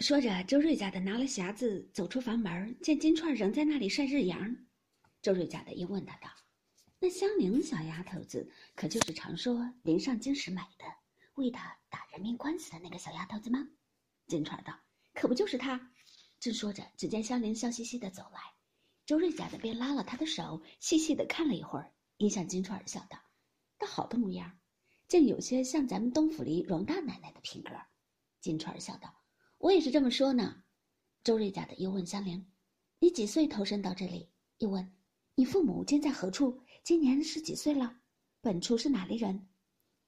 说着，周瑞家的拿了匣子走出房门，见金钏仍在那里晒日阳。周瑞家的又问他道：“那香菱小丫头子，可就是常说临上京时买的，为他打人命官司的那个小丫头子吗？”金钏道：“可不就是她。”正说着，只见香菱笑嘻嘻的走来，周瑞家的便拉了她的手，细细的看了一会儿，因向金钏儿笑道：“倒好的模样，竟有些像咱们东府里荣大奶奶的品格。”金钏儿笑道。我也是这么说呢。周瑞家的又问香菱：“你几岁投身到这里？”又问：“你父母今在何处？今年是几岁了？本处是哪里人？”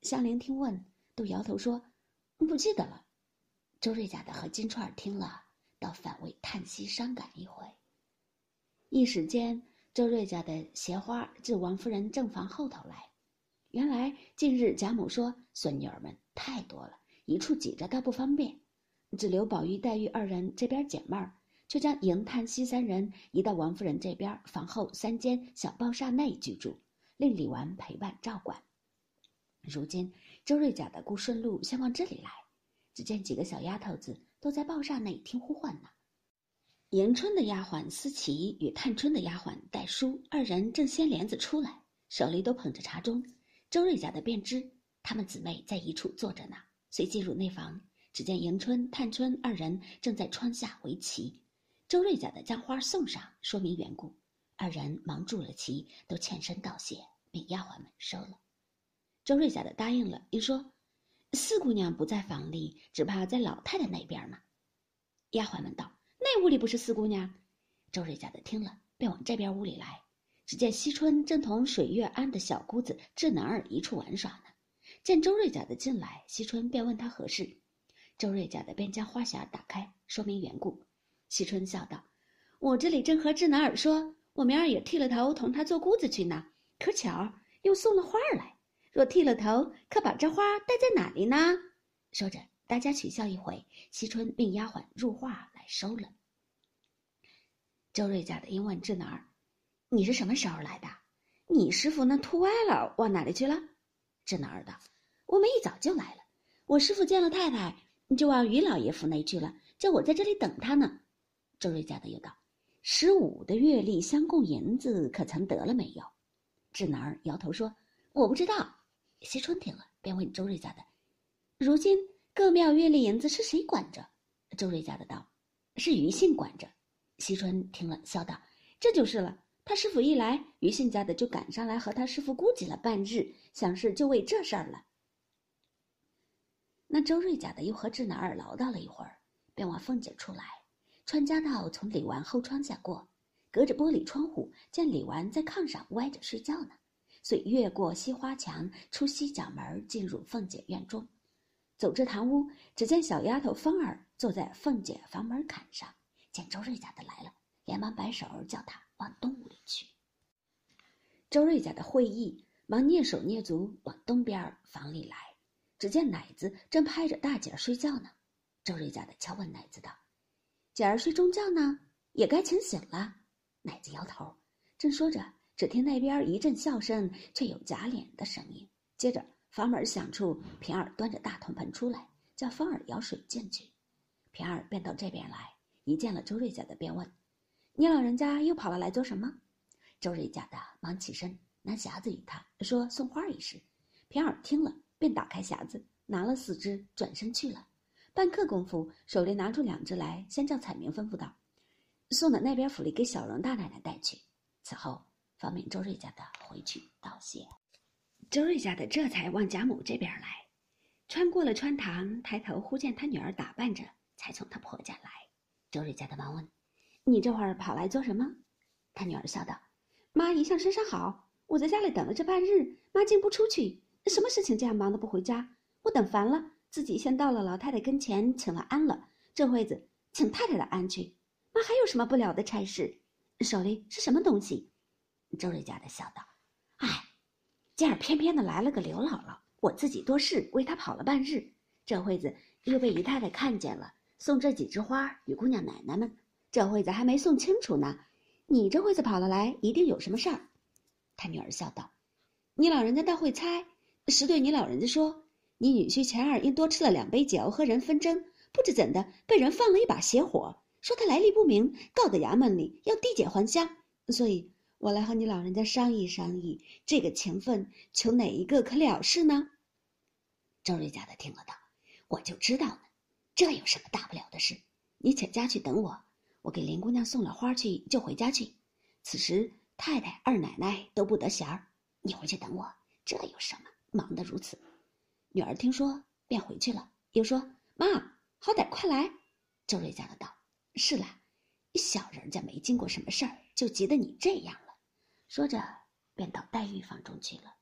香菱听问，都摇头说：“不记得了。”周瑞家的和金钏儿听了，倒反为叹息伤感一回。一时间，周瑞家的鞋花至王夫人正房后头来。原来近日贾母说孙女儿们太多了，一处挤着倒不方便。只留宝玉、黛玉二人这边解闷儿，却将迎、叹、息三人移到王夫人这边房后三间小抱厦内居住，令李纨陪伴照管。如今周瑞家的顾顺路先往这里来，只见几个小丫头子都在抱厦内听呼唤呢。迎春的丫鬟思琪与探春的丫鬟黛书二人正掀帘子出来，手里都捧着茶盅。周瑞家的便知她们姊妹在一处坐着呢，遂进入内房。只见迎春、探春二人正在窗下围棋，周瑞家的将花送上，说明缘故。二人忙住了棋，都欠身道谢，被丫鬟们收了。周瑞家的答应了，又说：“四姑娘不在房里，只怕在老太太那边呢。”丫鬟们道：“那屋里不是四姑娘。”周瑞家的听了，便往这边屋里来。只见惜春正同水月庵的小姑子智能儿一处玩耍呢。见周瑞家的进来，惜春便问他何事。周瑞家的便将花匣打开，说明缘故。惜春笑道：“我这里正和智南儿说，我明儿也剃了头，同他做姑子去呢。可巧又送了花儿来，若剃了头，可把这花带在哪里呢？”说着，大家取笑一回。惜春命丫鬟入画来收了。周瑞家的又问智南儿：“你是什么时候来的？你师傅那秃歪了，往哪里去了？”智南儿道：“我们一早就来了。我师傅见了太太。”你就往于老爷府那去了，叫我在这里等他呢。周瑞家的又道：“十五的月例相供银子可曾得了没有？”智南儿摇头说：“我不知道。”惜春听了，便问周瑞家的：“如今各庙月例银子是谁管着？”周瑞家的道：“是于信管着。”惜春听了，笑道：“这就是了。他师傅一来，于信家的就赶上来和他师傅估计了半日，想是就为这事儿了。”那周瑞家的又和智南儿唠叨了一会儿，便往凤姐出来。穿家道从李纨后窗下过，隔着玻璃窗户见李纨在炕上歪着睡觉呢，遂越过西花墙，出西角门，进入凤姐院中。走至堂屋，只见小丫头芳儿坐在凤姐房门槛上，见周瑞家的来了，连忙摆手叫他往东屋里去。周瑞家的会意，忙蹑手蹑足往东边房里来。只见奶子正拍着大姐儿睡觉呢，周瑞家的敲问奶子道：“姐儿睡中觉呢，也该请醒了。”奶子摇头，正说着，只听那边一阵笑声，却有假脸的声音。接着房门响处，平儿端着大铜盆出来，叫芳儿舀水进去。平儿便到这边来，一见了周瑞家的，便问：“你老人家又跑了来做什么？”周瑞家的忙起身拿匣子与他说：“送花一事。”平儿听了。便打开匣子，拿了四只，转身去了。半刻功夫，手里拿出两只来，先叫彩明吩咐道：“送到那边府里给小荣大奶奶带去。”此后，方便周瑞家的回去道谢。周瑞家的这才往贾母这边来，穿过了穿堂，抬头忽见他女儿打扮着，才从他婆家来。周瑞家的忙问：“你这会儿跑来做什么？”他女儿笑道：“妈一向身上好，我在家里等了这半日，妈竟不出去。”什么事情这样忙的不回家？我等烦了，自己先到了老太太跟前请了安了。这会子请太太的安去。妈还有什么不了的差事？手里是什么东西？周瑞家的笑道：“哎，今儿偏偏的来了个刘姥姥，我自己多事为她跑了半日。这会子又被姨太太看见了，送这几枝花与姑娘奶奶们。这会子还没送清楚呢。你这会子跑了来，一定有什么事儿。”他女儿笑道：“你老人家倒会猜。”是对你老人家说，你女婿钱儿因多吃了两杯酒，和人纷争，不知怎的被人放了一把邪火，说他来历不明，告到衙门里要递解还乡。所以我来和你老人家商议商议，这个情分求哪一个可了事呢？周瑞家的听了道：“我就知道呢，这有什么大不了的事？你且家去等我，我给林姑娘送了花去，就回家去。此时太太、二奶奶都不得闲儿，你回去等我，这有什么？忙得如此。”女儿听说，便回去了，又说：“妈，好歹快来。”周瑞家的道：“是了，小人家没经过什么事儿，就急得你这样了。”说着，便到黛玉房中去了。